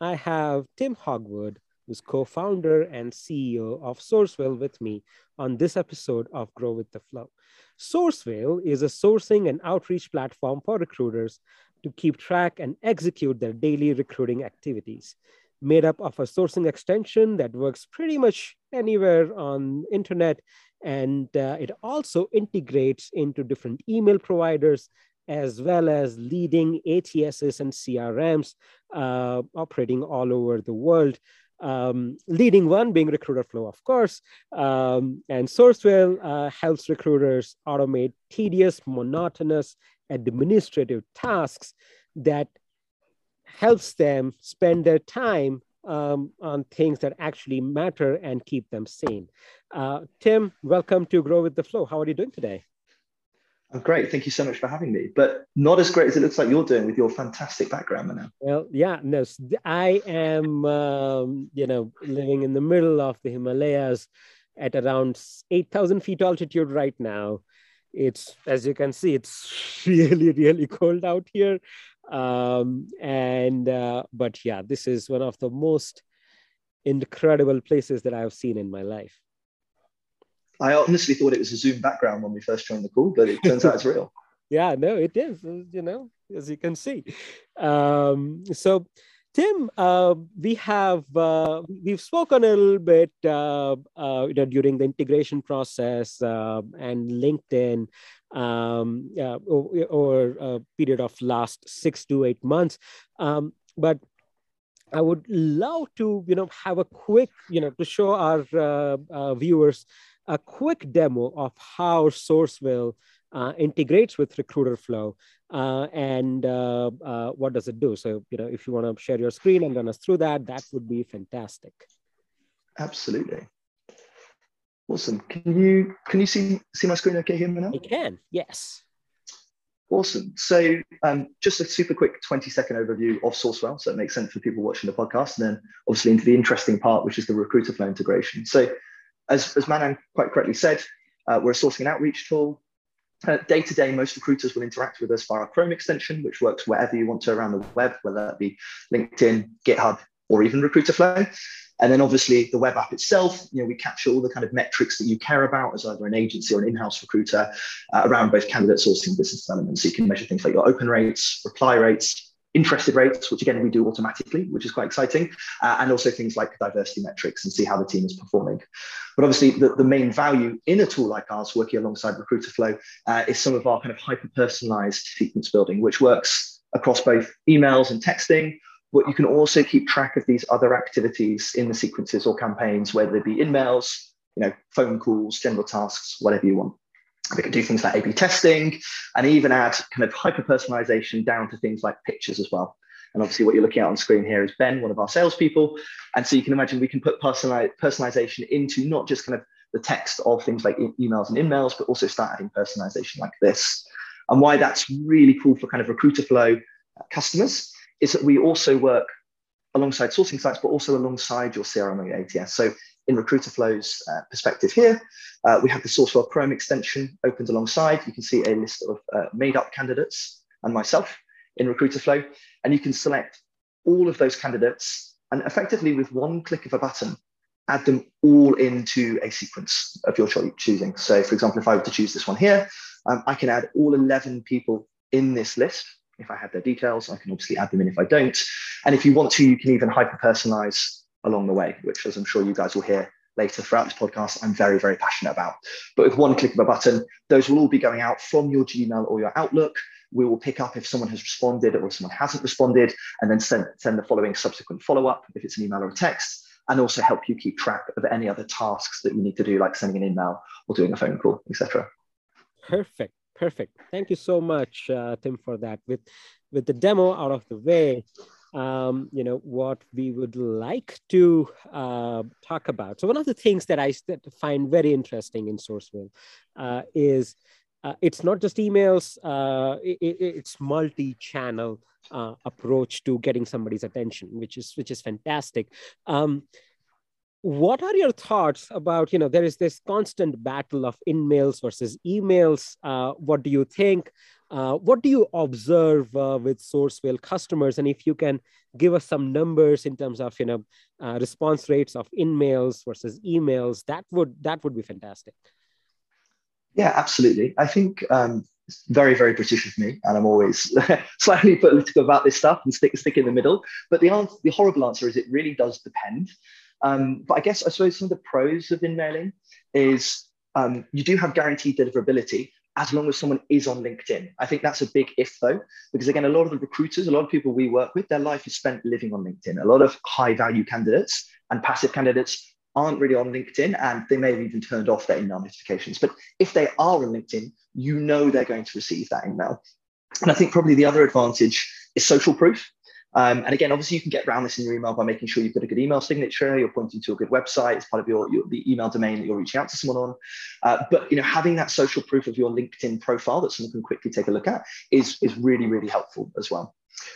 I have Tim Hogwood, who's co founder and CEO of SourceWhale, with me on this episode of Grow with the Flow. SourceWhale is a sourcing and outreach platform for recruiters to keep track and execute their daily recruiting activities. Made up of a sourcing extension that works pretty much anywhere on internet, and uh, it also integrates into different email providers as well as leading ATSs and CRMs uh, operating all over the world. Um, leading one being Recruiterflow, of course. Um, and SourceWhale uh, helps recruiters automate tedious, monotonous administrative tasks that helps them spend their time um, on things that actually matter and keep them sane. Uh, Tim, welcome to Grow with the Flow. How are you doing today? I'm great. Thank you so much for having me. But not as great as it looks like you're doing with your fantastic background, Manan. Well, yeah, no, I am, um, you know, living in the middle of the Himalayas at around 8,000 feet altitude right now. It's, as you can see, it's really, really cold out here. Um, and, uh, but yeah, this is one of the most incredible places that I've seen in my life. I honestly thought it was a Zoom background when we first joined the call, but it turns out it's real. Yeah, no, it is. You know, as you can see. Um, so, Tim, uh, we have uh, we've spoken a little bit, uh, uh you know, during the integration process uh, and LinkedIn um, over a period of last six to eight months, um, but I would love to, you know, have a quick, you know, to show our uh, viewers a quick demo of how SourceWhale uh, integrates with Recruiterflow uh, and uh, uh, what does it do. So, you know, if you want to share your screen and run us through that, that would be fantastic. Absolutely. Awesome. Can you can you see see my screen okay here now? I can. Yes. Awesome. So, um, just a super quick 20 second overview of SourceWhale, so it makes sense for people watching the podcast, and then obviously into the interesting part, which is the Recruiterflow integration. So, as, as Manan quite correctly said, uh, we're a sourcing and outreach tool. Day to day, most recruiters will interact with us via our Chrome extension, which works wherever you want to around the web, whether that be LinkedIn, GitHub, or even Recruiterflow. And then obviously the web app itself, you know, we capture all the kind of metrics that you care about as either an agency or an in-house recruiter uh, around both candidate sourcing and business development. So you can measure things like your open rates, reply rates, interested rates, which again we do automatically, which is quite exciting, uh, and also things like diversity metrics and see how the team is performing. But obviously, the, the main value in a tool like ours, working alongside Recruiterflow, uh, is some of our kind of hyper personalized sequence building, which works across both emails and texting. But you can also keep track of these other activities in the sequences or campaigns, whether they be emails, you know, phone calls, general tasks, whatever you want. We can do things like A-B testing and even add kind of hyper personalization down to things like pictures as well. And obviously what you're looking at on screen here is Ben, one of our salespeople. And so you can imagine we can put personalization into not just kind of the text of things like e- emails and emails, but also start adding personalization like this. And why that's really cool for kind of Recruiterflow uh, customers is that we also work alongside sourcing sites, but also alongside your CRM or your ATS. So in Recruiterflow's uh, perspective here, uh, we have the SourceWhale Chrome extension opened alongside. You can see a list of uh, made up candidates and myself in Recruiterflow, and you can select all of those candidates and effectively with one click of a button, add them all into a sequence of your choosing. So for example, if I were to choose this one here, um, I can add all 11 people in this list. If I have their details, I can obviously add them in if I don't. And if you want to, you can even hyper personalize along the way, which, as I'm sure you guys will hear later throughout this podcast, I'm very, very passionate about. But with one click of a button, those will all be going out from your Gmail or your Outlook. We will pick up if someone has responded or if someone hasn't responded, and then send, send the following subsequent follow up if it's an email or a text, and also help you keep track of any other tasks that you need to do, like sending an email or doing a phone call, etc. Perfect. Perfect. Thank you so much, uh, Tim, for that. With with the demo out of the way, um, you know, what we would like to uh, talk about. So one of the things that I find very interesting in SourceWhale uh, is uh, it's not just emails, uh, it, it's multi-channel uh, approach to getting somebody's attention, which is which is fantastic. Um, what are your thoughts about you know there is this constant battle of in-mails versus emails uh, what do you think Uh, what do you observe uh, with SourceWhale customers? And if you can give us some numbers in terms of you know uh, response rates of in-mails versus emails, that would that would be fantastic. Yeah, absolutely. I think um, very, very British of me, and I'm always slightly political about this stuff and stick stick in the middle. But the answer, the horrible answer is it really does depend. Um, but I guess I suppose some of the pros of InMailing is um, you do have guaranteed deliverability as long as someone is on LinkedIn. I think that's a big if though, because again, a lot of the recruiters, a lot of people we work with, their life is spent living on LinkedIn. A lot of high value candidates and passive candidates aren't really on LinkedIn and they may have even turned off their email notifications. But if they are on LinkedIn, you know they're going to receive that email. And I think probably the other advantage is social proof. Um, and again, obviously, you can get around this in your email by making sure you've got a good email signature. You're pointing to a good website. It's part of your, your the email domain that you're reaching out to someone on. Uh, but you know, having that social proof of your LinkedIn profile that someone can quickly take a look at is is really really helpful as well.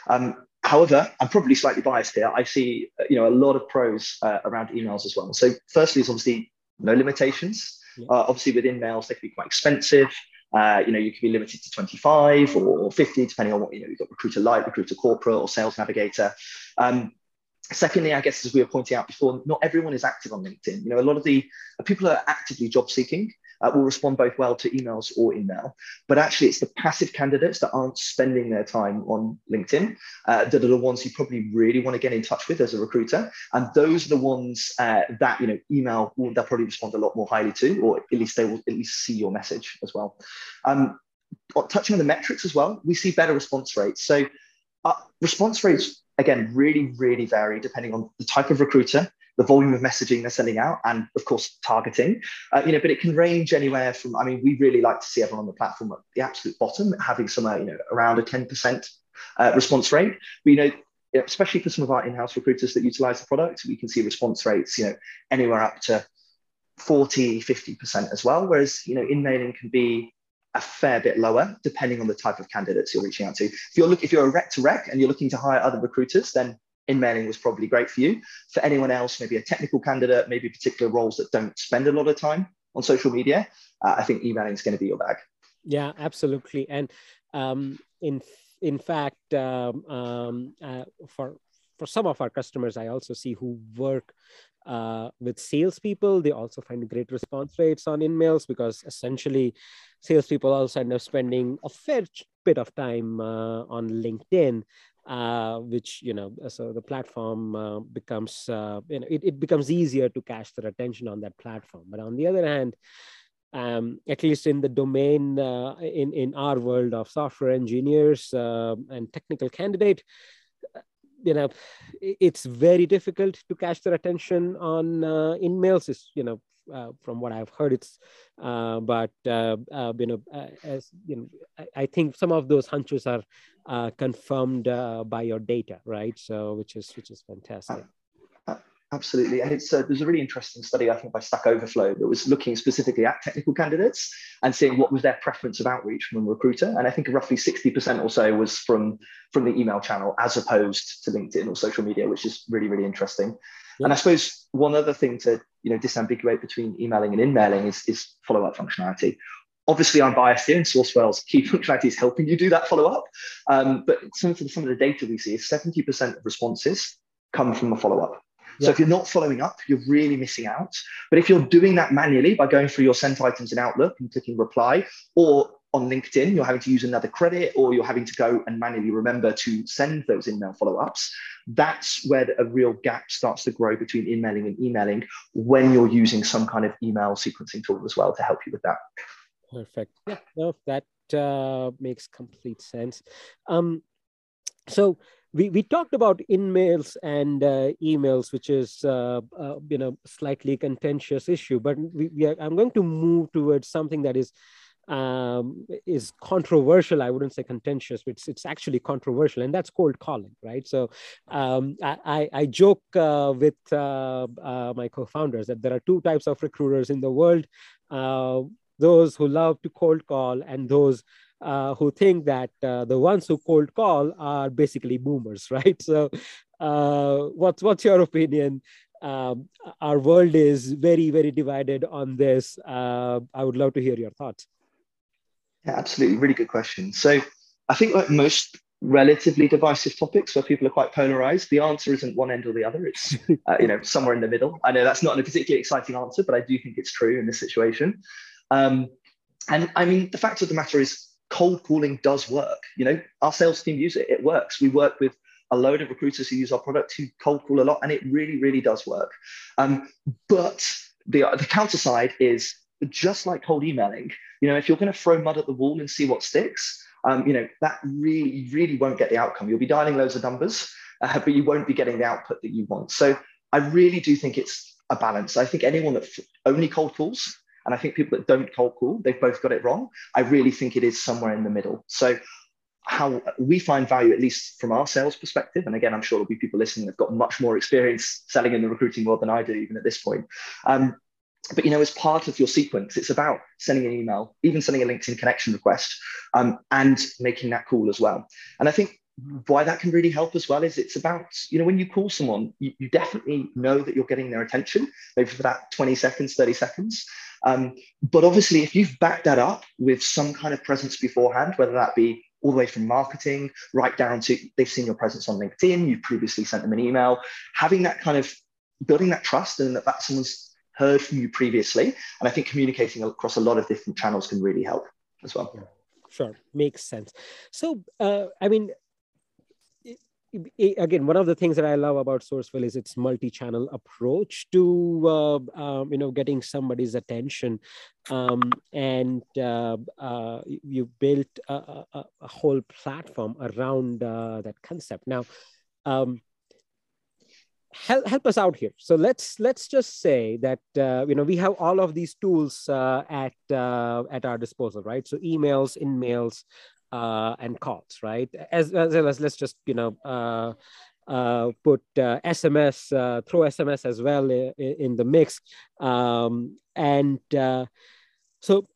Um, however, I'm probably slightly biased here. I see you know a lot of pros uh, around emails as well. So, firstly, is obviously no limitations. Yeah. Uh, obviously, with emails, they can be quite expensive. Uh, you know, you can be limited to 25 or 50, depending on what, you know, you've got Recruiter Lite, Recruiter Corporate, or Sales Navigator. Um, secondly, I guess, as we were pointing out before, not everyone is active on LinkedIn. You know, a lot of the people are actively job seeking uh, will respond both well to emails or email. But actually, it's the passive candidates that aren't spending their time on LinkedIn uh, that are the ones you probably really want to get in touch with as a recruiter. And those are the ones uh, that you know email will they'll probably respond a lot more highly to, or at least they will at least see your message as well. Um, touching on the metrics as well, we see better response rates. So uh, response rates again really really vary depending on the type of recruiter the volume of messaging they're sending out, and of course targeting. Uh, you know, but it can range anywhere from. I mean, we really like to see everyone on the platform at the absolute bottom having somewhere you know around a ten percent uh, response rate. But you know, especially for some of our in-house recruiters that utilize the product, we can see response rates you know anywhere up to 40, 50% as well. Whereas you know, in mailing can be a fair bit lower depending on the type of candidates you're reaching out to. If you're look, if you're a rec to rec and you're looking to hire other recruiters, then InMailing was probably great for you. For anyone else, maybe a technical candidate, maybe particular roles that don't spend a lot of time on social media, uh, I think emailing is going to be your bag. Yeah, absolutely. And um, in in fact, um, um, uh, for for some of our customers, I also see who work uh, with salespeople. They also find great response rates on InMails because essentially, salespeople also end up spending a fair bit of time uh, on LinkedIn uh, which you know so the platform uh, becomes uh, you know it, it becomes easier to catch their attention on that platform but on the other hand um, at least in the domain uh, in in our world of software engineers uh, and technical candidate uh, you know it's very difficult to catch their attention on uh, InMails is you know uh, from what I've heard, it's uh, but uh, uh you know, uh, as you know, I, I, think some of those hunches are uh, confirmed by your data, right? So, which is which is fantastic. Absolutely, and it's there's a really interesting study I think by Stack Overflow that was looking specifically at technical candidates and seeing what was their preference of outreach from a recruiter, and I think roughly 60% or so was from from the email channel as opposed to LinkedIn or social media, which is really really interesting. Yeah. And I suppose one other thing to you know disambiguate between emailing and in-mailing is, is follow-up functionality. Obviously, I'm biased here, and SourceWhale's key functionality is helping you do that follow-up. Um, but some of, the, some of the data we see is 70% of responses come from a follow-up. Yeah. So if you're not following up, you're really missing out. But if you're doing that manually by going through your sent items in Outlook and clicking reply, or on LinkedIn, you're having to use another credit or you're having to go and manually remember to send those email follow ups. That's where a real gap starts to grow between InMailing and emailing when you're using some kind of email sequencing tool as well to help you with that. Perfect. Yeah, no, that uh, makes complete sense. Um, so, we, we talked about InMails and uh, emails, which is uh, uh, you know slightly contentious issue. But we, we are, I'm going to move towards something that is um, is controversial. I wouldn't say contentious, but it's, it's actually controversial, and that's cold calling, right? So um, I, I, joke uh, with uh, uh, my co-founders that there are two types of recruiters in the world: uh, those who love to cold call, and those uh, who think that uh, the ones who cold call are basically boomers, right? So, what's what's your opinion? Um, our world is very very divided on this. I would love to hear your thoughts. Yeah, absolutely. Really good question. So I think like most relatively divisive topics where people are quite polarized, the answer isn't one end or the other. It's uh, you know somewhere in the middle. I know that's not a particularly exciting answer, but I do think it's true in this situation. Um, and I mean, the fact of the matter is, cold calling does work. You know, our sales team use it; it works. We work with a load of recruiters who use our product who cold call a lot, and it really, really does work. Um, but the the counter side is just like cold emailing. You know, if you're going to throw mud at the wall and see what sticks, um, you know, that really, really won't get the outcome. You'll be dialing loads of numbers, uh, but you won't be getting the output that you want. So I really do think it's a balance. I think anyone that only cold calls, and I think people that don't cold call, they've both got it wrong. I really think it is somewhere in the middle. So how we find value, at least from our sales perspective, and again, I'm sure there'll be people listening that've got much more experience selling in the recruiting world than I do, even at this point. Um, but you know, as part of your sequence, it's about sending an email, even sending a LinkedIn connection request, um, and making that call as well. And I think why that can really help as well is it's about you know when you call someone, you, you definitely know that you're getting their attention, maybe for that 20 seconds, 30 seconds. Um, but obviously, if you've backed that up with some kind of presence beforehand, whether that be all the way from marketing right down to they've seen your presence on LinkedIn, you've previously sent them an email, having that kind of building that trust and that, that someone's heard from you previously. And I think communicating across a lot of different channels can really help as well. Sure, makes sense. So, uh, I mean, again one of the things that i love about SourceWhale is its multi-channel approach to uh, um, you know getting somebody's attention. Um, and uh, uh, you built a, a, a, whole platform around uh, that concept. Now um, help, help us out here. So let's let's just say that uh, you know we have all of these tools uh, at at our disposal right? So emails in mails uh, and calls right as, as well as let's just you know uh, uh, put sms throw sms as well in, in the mix um, and so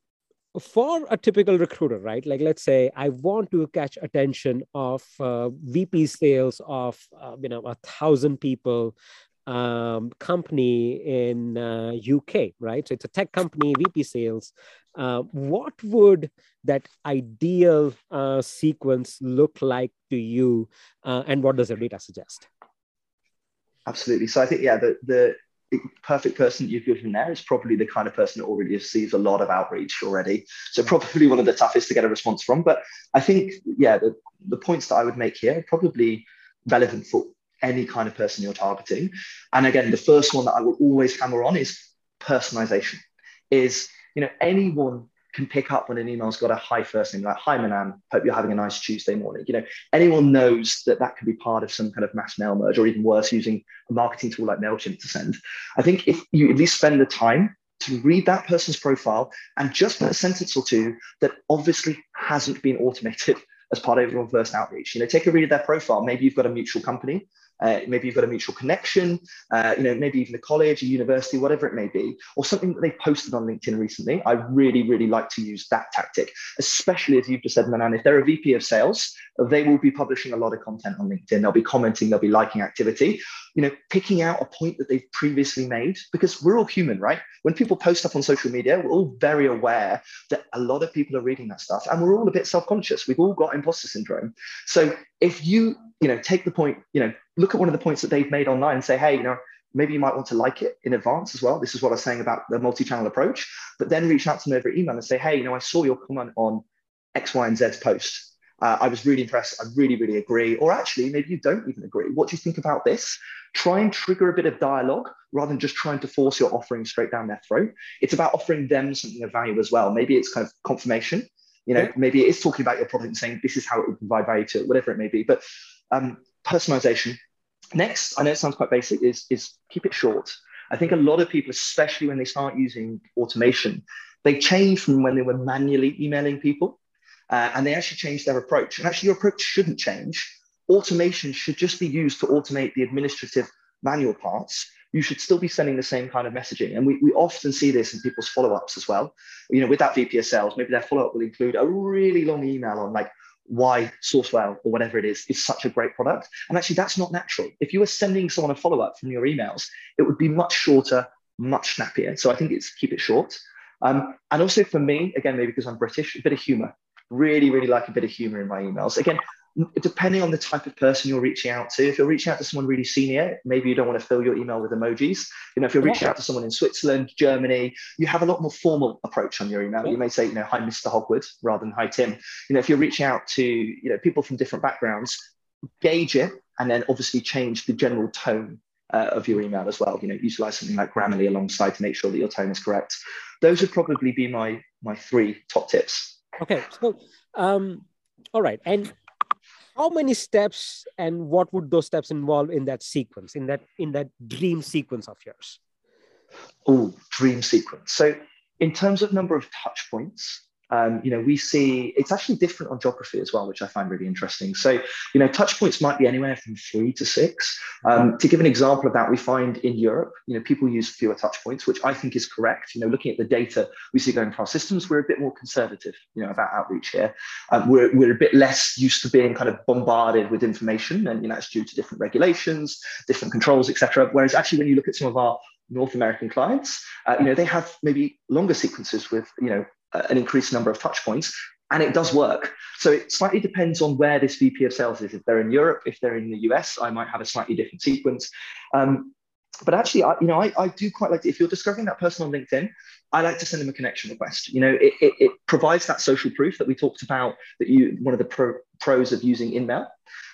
for a typical recruiter, right? Like, let's say I want to catch attention of uh, VP sales of uh, you know a thousand people um, company in uh, UK, right? So it's a tech company, VP sales. Uh, what would that ideal uh, sequence look like to you, uh, and what does the data suggest? Absolutely. So I think yeah, the the perfect person you've given there is probably the kind of person that already receives a lot of outreach already. So probably one of the toughest to get a response from. But I think, yeah, the, the points that I would make here are probably relevant for any kind of person you're targeting. And again, the first one that I will always hammer on is personalization. Is you know anyone can pick up when an email's got a hi first name, like hi Manan, hope you're having a nice Tuesday morning. You know, anyone knows that that can be part of some kind of mass mail merge, or even worse, using a marketing tool like Mailchimp to send. I think if you at least spend the time to read that person's profile and just put a sentence or two that obviously hasn't been automated as part of your first outreach. You know, take a read of their profile. Maybe you've got a mutual company uh, maybe you've got a mutual connection, uh, you know, maybe even a college, a university, whatever it may be, or something that they posted on LinkedIn recently. I really, really like to use that tactic, especially as you've just said, Manan, if they're a VP of sales, they will be publishing a lot of content on LinkedIn. They'll be commenting, they'll be liking activity, you know, picking out a point that they've previously made, because we're all human, right? When people post stuff on social media, we're all very aware that a lot of people are reading that stuff and we're all a bit self-conscious. We've all got imposter syndrome. So if you, you know, take the point, you know, look at one of the points that they've made online and say, hey, you know, maybe you might want to like it in advance as well. This is what I was saying about the multi-channel approach, but then reach out to them over email and say, hey, you know, I saw your comment on X, Y, and Z's post. Uh, I was really impressed. I really, really agree. Or actually, maybe you don't even agree. What do you think about this? Try and trigger a bit of dialogue rather than just trying to force your offering straight down their throat. It's about offering them something of value as well. Maybe it's kind of confirmation. You know, maybe it is talking about your product and saying this is how it would provide value to it, whatever it may be. But um, personalization, Next, I know it sounds quite basic, is, is keep it short. I think a lot of people, especially when they start using automation, they change from when they were manually emailing people uh, and they actually change their approach. And actually, your approach shouldn't change. Automation should just be used to automate the administrative manual parts. You should still be sending the same kind of messaging. And we, we often see this in people's follow ups as well. You know, with that VP of sales, maybe their follow up will include a really long email on like, why SourceWhale or whatever it is is such a great product. And actually, that's not natural. If you were sending someone a follow up from your emails, it would be much shorter, much snappier. So I think it's keep it short. Um, and also for me, again, maybe because I'm British, a bit of humor. Really, really like a bit of humor in my emails. Again, depending on the type of person you're reaching out to, if you're reaching out to someone really senior, maybe you don't want to fill your email with emojis. You know, if you're reaching out to someone in Switzerland, Germany, you have a lot more formal approach on your email. You may say, you know, hi, Mr. Hogwood, rather than hi, Tim. You know, if you're reaching out to, you know, people from different backgrounds, gauge it and then obviously change the general tone uh, of your email as well. You know, utilize something like Grammarly alongside to make sure that your tone is correct. Those would probably be my my three top tips. Okay, so um, all right, and how many steps and what would those steps involve in that sequence in that in that dream sequence of yours? Oh dream sequence. So in terms of number of touch points um, you know, we see it's actually different on geography as well, which I find really interesting. So, you know, touch points might be anywhere from three to six. Um, to give an example of that, we find in Europe, you know, people use fewer touch points, which I think is correct. You know, looking at the data we see going for our systems, we're a bit more conservative, you know, about outreach here. Um, we're, we're a bit less used to being kind of bombarded with information, and you know, that's due to different regulations, different controls, etc. Whereas actually, when you look at some of our North American clients, uh, you know, they have maybe longer sequences with, you know, an increased number of touch points and it does work. So it slightly depends on where this VP of sales is. If they're in Europe, if they're in the US, I might have a slightly different sequence. Um, but actually, I, you know, I, I do quite like to, if you're discovering that person on LinkedIn, I like to send them a connection request. You know, it, it, it provides that social proof that we talked about that you one of the pro, pros of using InMail,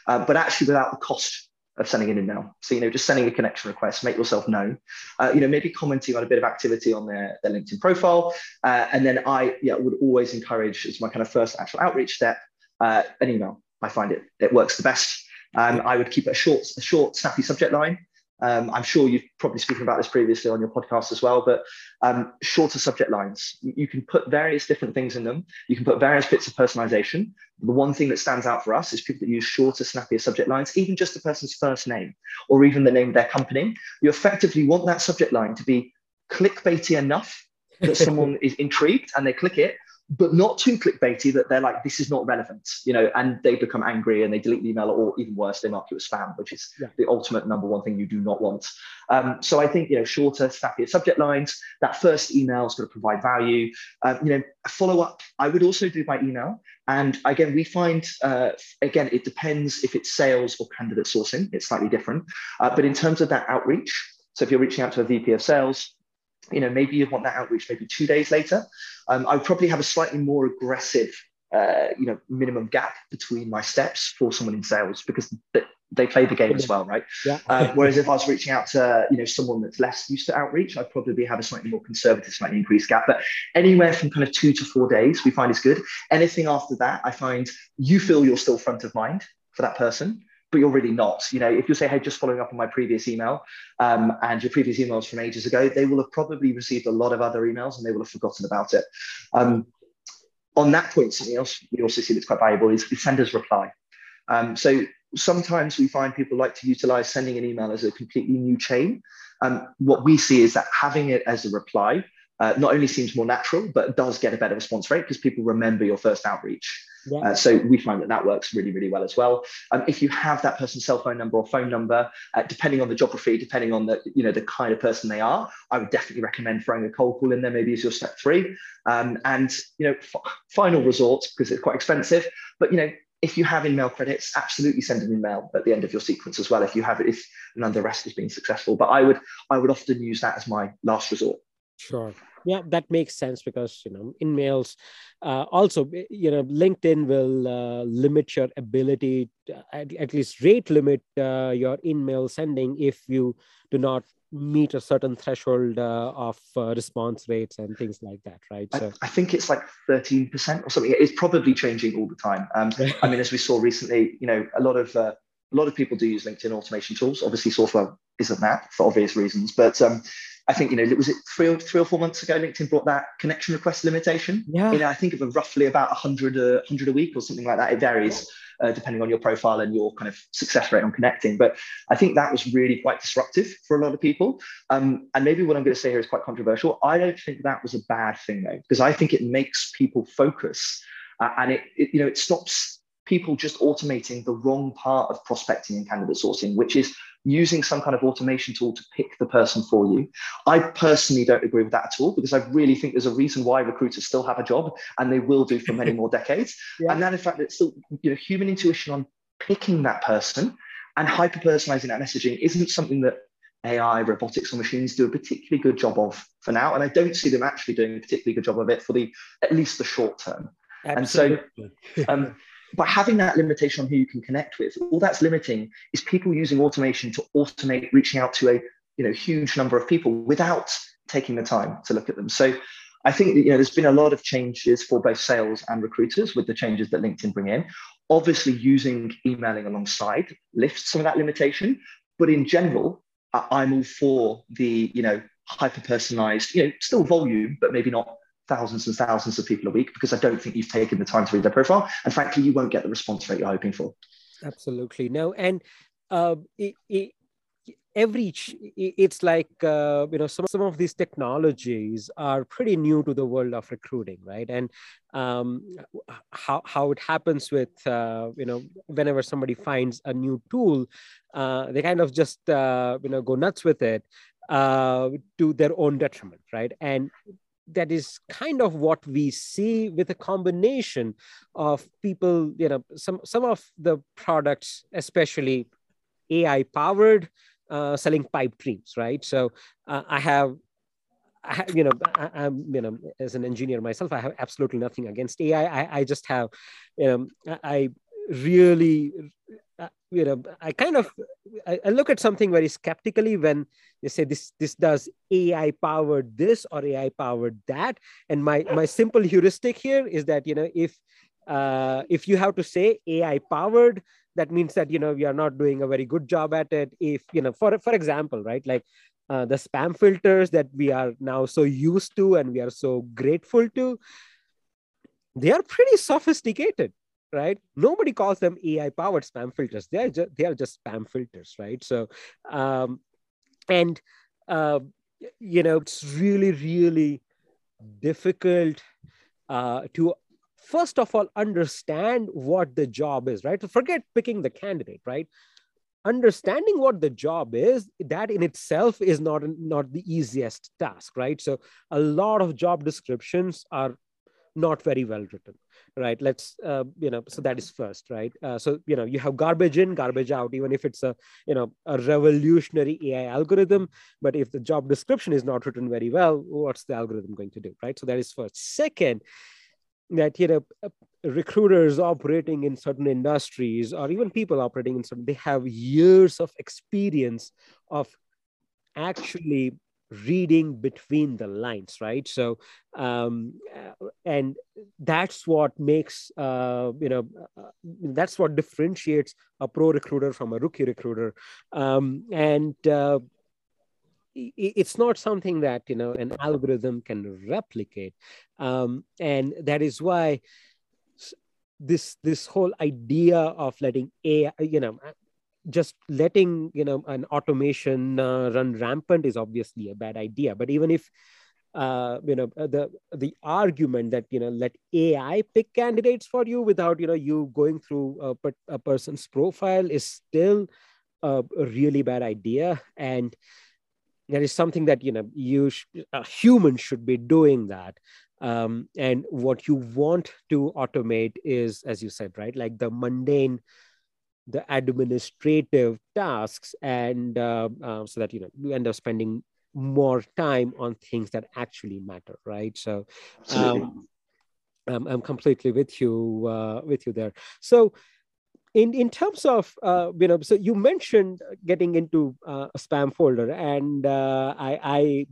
uh, but actually without the cost of sending an email. So, you know, just sending a connection request, make yourself known, uh, you know, maybe commenting on a bit of activity on their, their LinkedIn profile. Uh, and then I yeah, would always encourage as my kind of first actual outreach step, uh, an email. I find it, it works the best. Um, I would keep a short, a short, snappy subject line. Um, I'm sure you've probably spoken about this previously on your podcast as well, but um, shorter subject lines. You can put various different things in them. You can put various bits of personalization. The one thing that stands out for us is people that use shorter, snappier subject lines, even just the person's first name or even the name of their company. You effectively want that subject line to be clickbaity enough that someone is intrigued and they click it, but not too clickbaity that they're like, this is not relevant, you know, and they become angry and they delete the email, or even worse, they mark you as spam, which is yeah. the ultimate number one thing you do not want. Um, so I think, you know, shorter, snappier subject lines, that first email is going to provide value. Um, you know, follow up, I would also do by email. And again, we find, uh, again, it depends if it's sales or candidate sourcing, it's slightly different. Uh, but in terms of that outreach, so if you're reaching out to a VP of sales, you know, maybe you want that outreach maybe two days later. Um, I would probably have a slightly more aggressive, uh, you know, minimum gap between my steps for someone in sales because they, they play the game as well, right? Yeah. Uh, whereas if I was reaching out to, you know, someone that's less used to outreach, I'd probably have a slightly more conservative, slightly increased gap. But anywhere from kind of two to four days, we find is good. Anything after that, I find you feel you're still front of mind for that person but you're really not. You know, if you say, hey, just following up on my previous email, um, and your previous emails from ages ago, they will have probably received a lot of other emails and they will have forgotten about it. Um, on that point, something else we also see that's quite valuable is the sender's reply. Um, so sometimes we find people like to utilize sending an email as a completely new chain. Um, what we see is that having it as a reply uh, not only seems more natural, but does get a better response rate because people remember your first outreach. Yeah. Uh, so we find that that works really, really well as well. Um, if you have that person's cell phone number or phone number, uh, depending on the geography, depending on the you know the kind of person they are, I would definitely recommend throwing a cold call in there. Maybe as your step three, um, and you know f- final resort because it's quite expensive. But you know if you have email credits, absolutely send an email at the end of your sequence as well. If you have it, if none of the rest has been successful, but I would I would often use that as my last resort. Sure yeah that makes sense because you know InMails uh, also you know linkedin will uh, limit your ability to, at, at, least rate limit uh, your InMail sending if you do not meet a certain threshold uh, of uh, response rates and things like that right? So I, I, think it's like 13% or something. It's probably changing all the time. Um, i mean as we saw recently you know a lot of uh, a lot of people do use linkedin automation tools. Obviously SourceWhale isn't that for obvious reasons but um, I think you know was it three or three or four months ago LinkedIn brought that connection request limitation. Yeah. You know, I think of a roughly about 100 a 100 a week or something like that. It varies uh, depending on your profile and your kind of success rate on connecting. But I think that was really quite disruptive for a lot of people. Um, and maybe what I'm going to say here is quite controversial. I don't think that was a bad thing though, because I think it makes people focus uh, and it, it you know it stops people just automating the wrong part of prospecting and candidate sourcing, which is using some kind of automation tool to pick the person for you. I personally don't agree with that at all because I really think there's a reason why recruiters still have a job and they will do for many more decades. Yeah. And that, in fact, it's still you know human intuition on picking that person and hyper personalizing that messaging isn't something that AI, robotics, or machines do a particularly good job of for now. And I don't see them actually doing a particularly good job of it for the at least the short term. Absolutely. And so um, by having that limitation on who you can connect with, all that's limiting is people using automation to automate reaching out to a you know huge number of people without taking the time to look at them. So I think that you know there's been a lot of changes for both sales and recruiters with the changes that LinkedIn bring in. Obviously, using emailing alongside lifts some of that limitation, but in general, I'm all for the you know hyper personalized, you know, still volume, but maybe not thousands and thousands of people a week because I don't think you've taken the time to read their profile. And frankly, you won't get the response rate you're hoping for. Absolutely. No. And uh, it, it, every it's like uh, you know some, some of these technologies are pretty new to the world of recruiting right and um, how, how it happens with uh, you know whenever somebody finds a new tool uh, they kind of just uh, you know go nuts with it uh, to their own detriment right and that is kind of what we see with a combination of people you know some some of the products especially ai powered uh, selling pipe dreams right so uh, i have I have, you know, I, am you know, as an engineer myself, I have absolutely nothing against AI. I, I just have, you know, I really you know i kind of I, I, look at something very skeptically when they say this this does ai powered this or ai powered that. And my my simple heuristic here is that you know if uh, if you have to say ai powered that means that you know we are not doing a very good job at it. If you know for for example right like uh, the spam filters that we are now so used to and we are so grateful to they are pretty sophisticated right? Nobody calls them ai powered spam filters. They are just they are just spam filters right? So um and uh, you know it's really really difficult uh, to first of all understand what the job is right? So forget picking the candidate right? Understanding what the job is that in itself is not not the easiest task right? So a lot of job descriptions are not very well written right? Let's uh, you know so that is first right? Uh, so you know you have garbage in garbage out even if it's a you know a revolutionary ai algorithm. But if the job description is not written very well what's the algorithm going to do right? So that is first. Second that you know uh, recruiters operating in certain industries or even people operating in certain they have years of experience of actually reading between the lines right? So um, and that's what makes uh, you know uh, that's what differentiates a pro recruiter from a rookie recruiter. Um, and uh, it's not something that you know an algorithm can replicate. Um, and that is why this this whole idea of letting AI, you know, just letting you know an automation uh, run rampant is obviously a bad idea. But even if uh, you know the the argument that you know let ai pick candidates for you without you know you going through a, a person's profile is still a, a, really bad idea. And that is something that you know you sh- a human should be doing that. Um, and what you want to automate is as you said right like the mundane the administrative tasks and uh, uh, so that you know you end up spending more time on things that actually matter right? So um, I'm, I'm completely with you uh, with you there. So in in terms of uh, you know so you mentioned getting into uh, a spam folder and uh, i i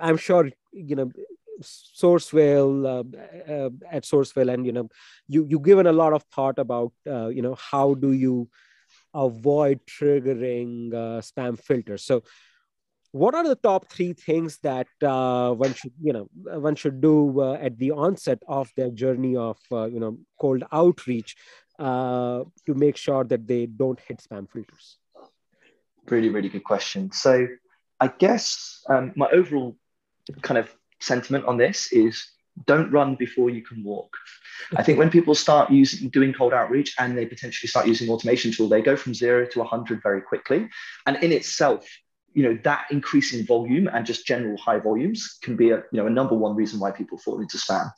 i'm sure you know SourceWhale uh, uh, at SourceWhale, and you know, you you given a lot of thought about uh, you know how do you avoid triggering uh, spam filters. So, what are the top three things that uh, one should you know one should do uh, at the onset of their journey of you know cold outreach to make sure that they don't hit spam filters? Really, really good question. So, I guess um, my overall kind of sentiment on this is don't run before you can walk. I think when people start using doing cold outreach and they potentially start using automation tool, they go from zero to 100 very quickly. And in itself, you know that increasing volume and just general high volumes can be a you know a number one reason why people fall into spam.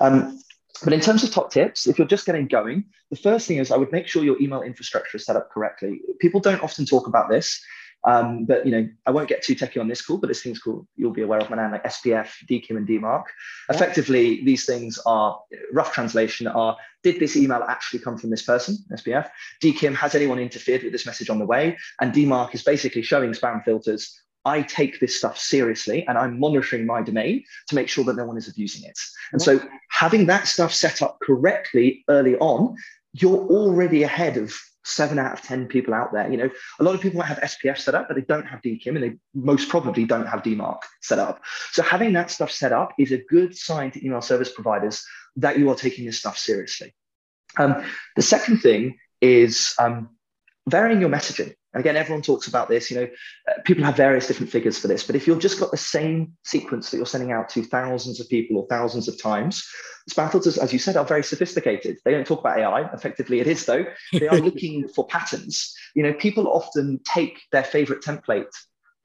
Um, but in terms of top tips, if you're just getting going, the first thing is I would make sure your email infrastructure is set up correctly. People don't often talk about this. Um, but you know, I won't get too techy on this call, but this thing's cool. You'll be aware of my name, like SPF, DKIM, and DMARC. Yeah. Effectively, these things are rough translation are did this email actually come from this person, SPF? DKIM, has anyone interfered with this message on the way? And DMARC is basically showing spam filters. I take this stuff seriously and I'm monitoring my domain to make sure that no one is abusing it. And yeah. so having that stuff set up correctly early on, you're already ahead of seven out of 10 people out there. You know, a lot of people might have SPF set up, but they don't have DKIM and they most probably don't have DMARC set up. So having that stuff set up is a good sign to email service providers that you are taking this stuff seriously. Um, the second thing is um, varying your messaging. And again, everyone talks about this. You know, uh, people have various different figures for this. But if you've just got the same sequence that you're sending out to thousands of people or thousands of times, spam filters, as you said, are very sophisticated. They don't talk about AI. Effectively, it is though. They are looking for patterns. You know, people often take their favorite template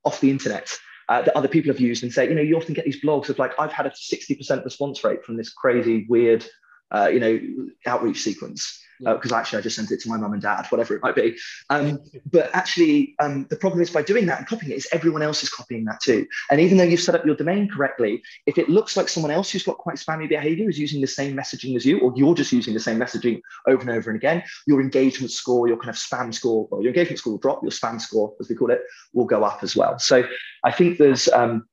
off the internet uh, that other people have used and say, you know, you often get these blogs of like, I've had a 60% response rate from this crazy, weird, uh, you know, outreach sequence because uh, actually I just sent it to my mum and dad, whatever it might be. Um, but actually, um, the problem is by doing that and copying it is everyone else is copying that too. And even though you've set up your domain correctly, if it looks like someone else who's got quite spammy behavior is using the same messaging as you, or you're just using the same messaging over and over and again, your engagement score, your kind of spam score, or your engagement score will drop, your spam score, as we call it, will go up as well. So I think there's um,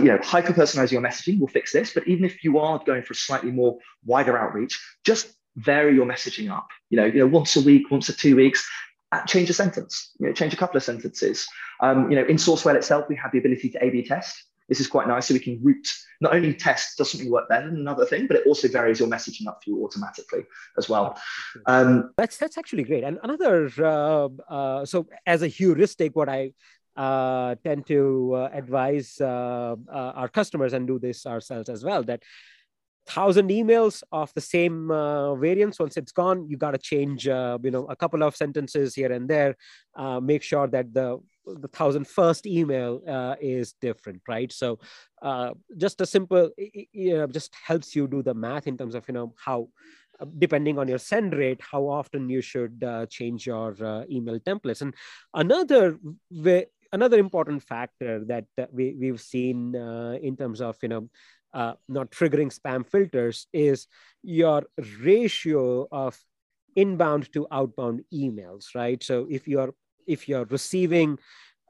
you know, hyper personalizing your messaging will fix this. But even if you are going for a slightly more wider outreach, just vary your messaging up. You know, you know, once a week, once a two weeks, uh, change a sentence. You know, change a couple of sentences. Um, you know, in SourceWhale itself, we have the ability to A/B test. This is quite nice, so we can route not only test does something work better than another thing, but it also varies your messaging up for you automatically as well. Um, that's that's actually great. And another, uh, uh, so as a heuristic, what I uh, tend to uh, advise uh, uh, our customers and do this ourselves as well that thousand emails of the same uh, once it's gone you got to change uh, you know a couple of sentences here and there uh, make sure that the the thousand first email uh, is different right? So uh, just a simple you know just helps you do the math in terms of you know how depending on your send rate how often you should uh, change your email templates. And another way another important factor that, that we, we've seen in terms of you know uh, not triggering spam filters is your ratio of inbound to outbound emails right? So if you're if you're receiving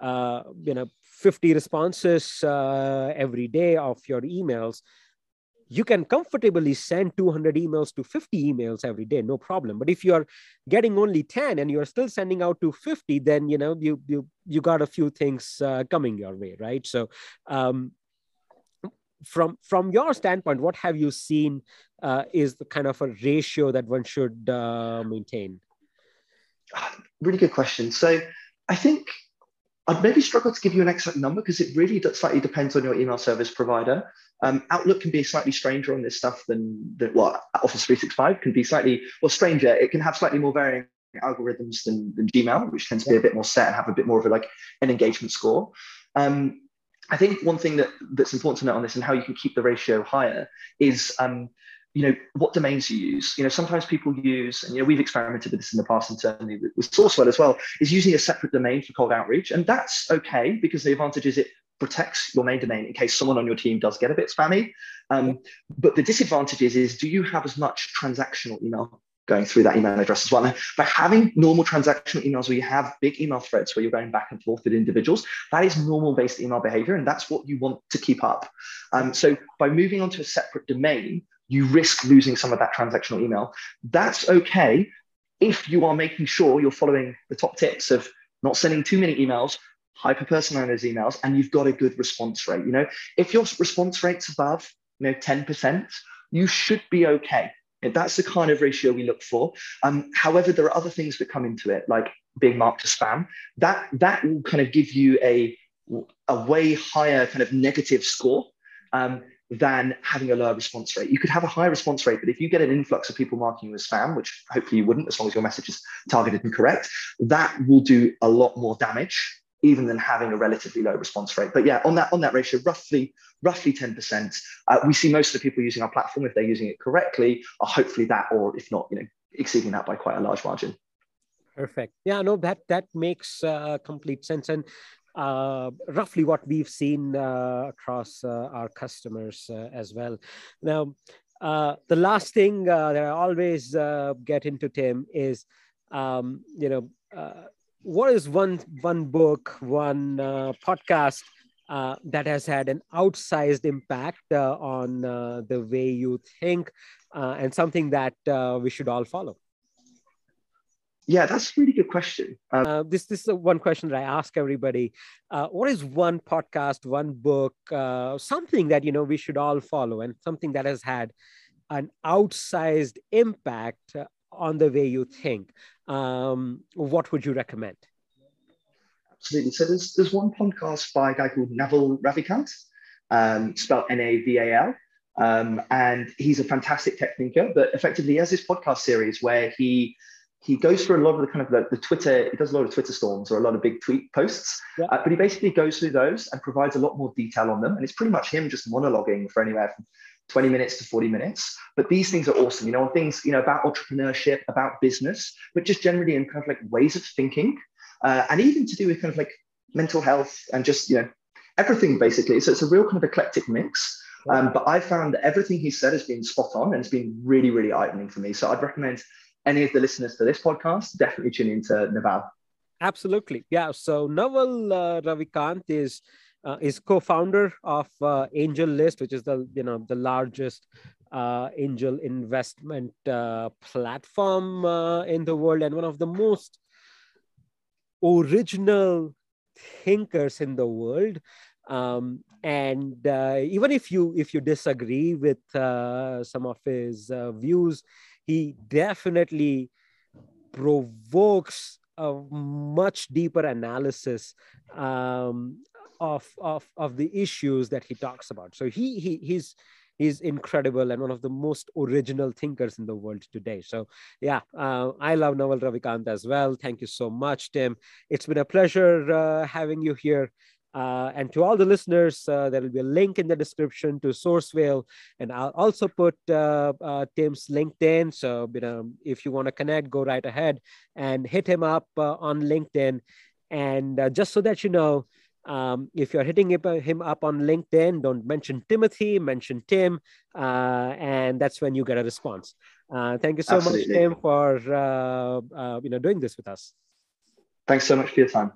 uh, you know 50 responses uh, every day of your emails you can comfortably send 200 emails to 50 emails every day no problem. But if you're getting only 10 and you're still sending out to 50 then you know you you you got a few things uh, coming your way right? So um, from from your standpoint what have you seen uh, is the kind of a ratio that one should uh, maintain? Really good question. So i think i'd maybe struggle to give you an exact number because it really slightly depends on your email service provider. Um, outlook can be slightly stranger on this stuff than, than what office 365 can be slightly well stranger. It can have slightly more varying algorithms than, than gmail which tends to be a bit more set and have a bit more of a like an engagement score. Um, I think one thing that, that's important to note on this and how you can keep the ratio higher is um, you know what domains you use. You know sometimes people use and you know we've experimented with this in the past internally with, SourceWhale as well is using a separate domain for cold outreach and that's okay because the advantage is it protects your main domain in case someone on your team does get a bit spammy. Um, but the disadvantage is, is do you have as much transactional email going through that email address as well. Now, by having normal transactional emails where you have big email threads where you're going back and forth with individuals, that is normal based email behavior, and that's what you want to keep up. Um, so by moving on to a separate domain, you risk losing some of that transactional email. That's okay if you are making sure you're following the top tips of not sending too many emails, hyper personalizing those emails, and you've got a good response rate. You know, if your response rate's above, you know, 10%, you should be okay that's the kind of ratio we look for. Um, however, there are other things that come into it, like being marked as spam. That that will kind of give you a a way higher kind of negative score. Um, than having a lower response rate. You could have a high response rate, but if you get an influx of people marking you as spam, which hopefully you wouldn't as long as your message is targeted and correct, that will do a lot more damage even than having a relatively low response rate. But yeah, on that on that ratio, roughly roughly 10%. Uh, we see most of the people using our platform, if they're using it correctly, are hopefully that, or if not, you know, exceeding that by quite a large margin. Perfect. Yeah, no, that that makes uh, complete sense. And uh, roughly what we've seen uh, across uh, our customers uh, as well. Now, the last thing that I always get into, Tim, is um, you know what is one one book, one uh, podcast uh, that has had an outsized impact uh, on the way you think, and something that we should all follow. Yeah, that's a really good question. Uh, this, this is one question that I ask everybody. Uh, what is one podcast, one book, uh, something that you know we should all follow, and something that has had an outsized impact on the way you think? Um, what would you recommend? Absolutely. So there's there's one podcast by a guy called Naval Ravikant, um, spelled N-A-V-A-L. Um, and he's a fantastic tech thinker, but effectively he has this podcast series where he he goes through a lot of the kind of the, the, Twitter, he does a lot of Twitter storms or a lot of big tweet posts, yeah. uh, but he basically goes through those and provides a lot more detail on them. And it's pretty much him just monologuing for anywhere from 20 minutes to 40 minutes. But these things are awesome, you know, on things, you know, about entrepreneurship, about business, but just generally in kind of like ways of thinking uh, and even to do with kind of like mental health and just, you know, everything basically. So it's a real kind of eclectic mix. Um, but I found that everything he said has been spot on and it's been really, really eye opening for me. So I'd recommend any of the listeners to this podcast, definitely tune into Naval. Absolutely. Yeah. So Naval uh, Ravikant is uh, is co-founder of uh, AngelList, which is the you know the largest uh, angel investment uh, platform uh, in the world and one of the most original thinkers in the world. Um, and uh, even if you if you disagree with some of his views, he definitely provokes a much deeper analysis um, of, of, of the issues that he talks about. So he, he he's he's incredible and one of the most original thinkers in the world today. So yeah, uh, I love Naval Ravikant as well. Thank you so much, Tim. It's been a pleasure uh, having you here. Uh, and to all the listeners, uh, there will be a link in the description to SourceWhale, and I'll also put uh, uh Tim's LinkedIn. So you know, if you want to connect, go right ahead and hit him up on LinkedIn. And just so that you know, um, if you're hitting him up on LinkedIn, don't mention Timothy, mention Tim, uh, and that's when you get a response. Uh, thank you so Absolutely. much, Tim, for uh, you know doing this with us. Thanks so much for your time.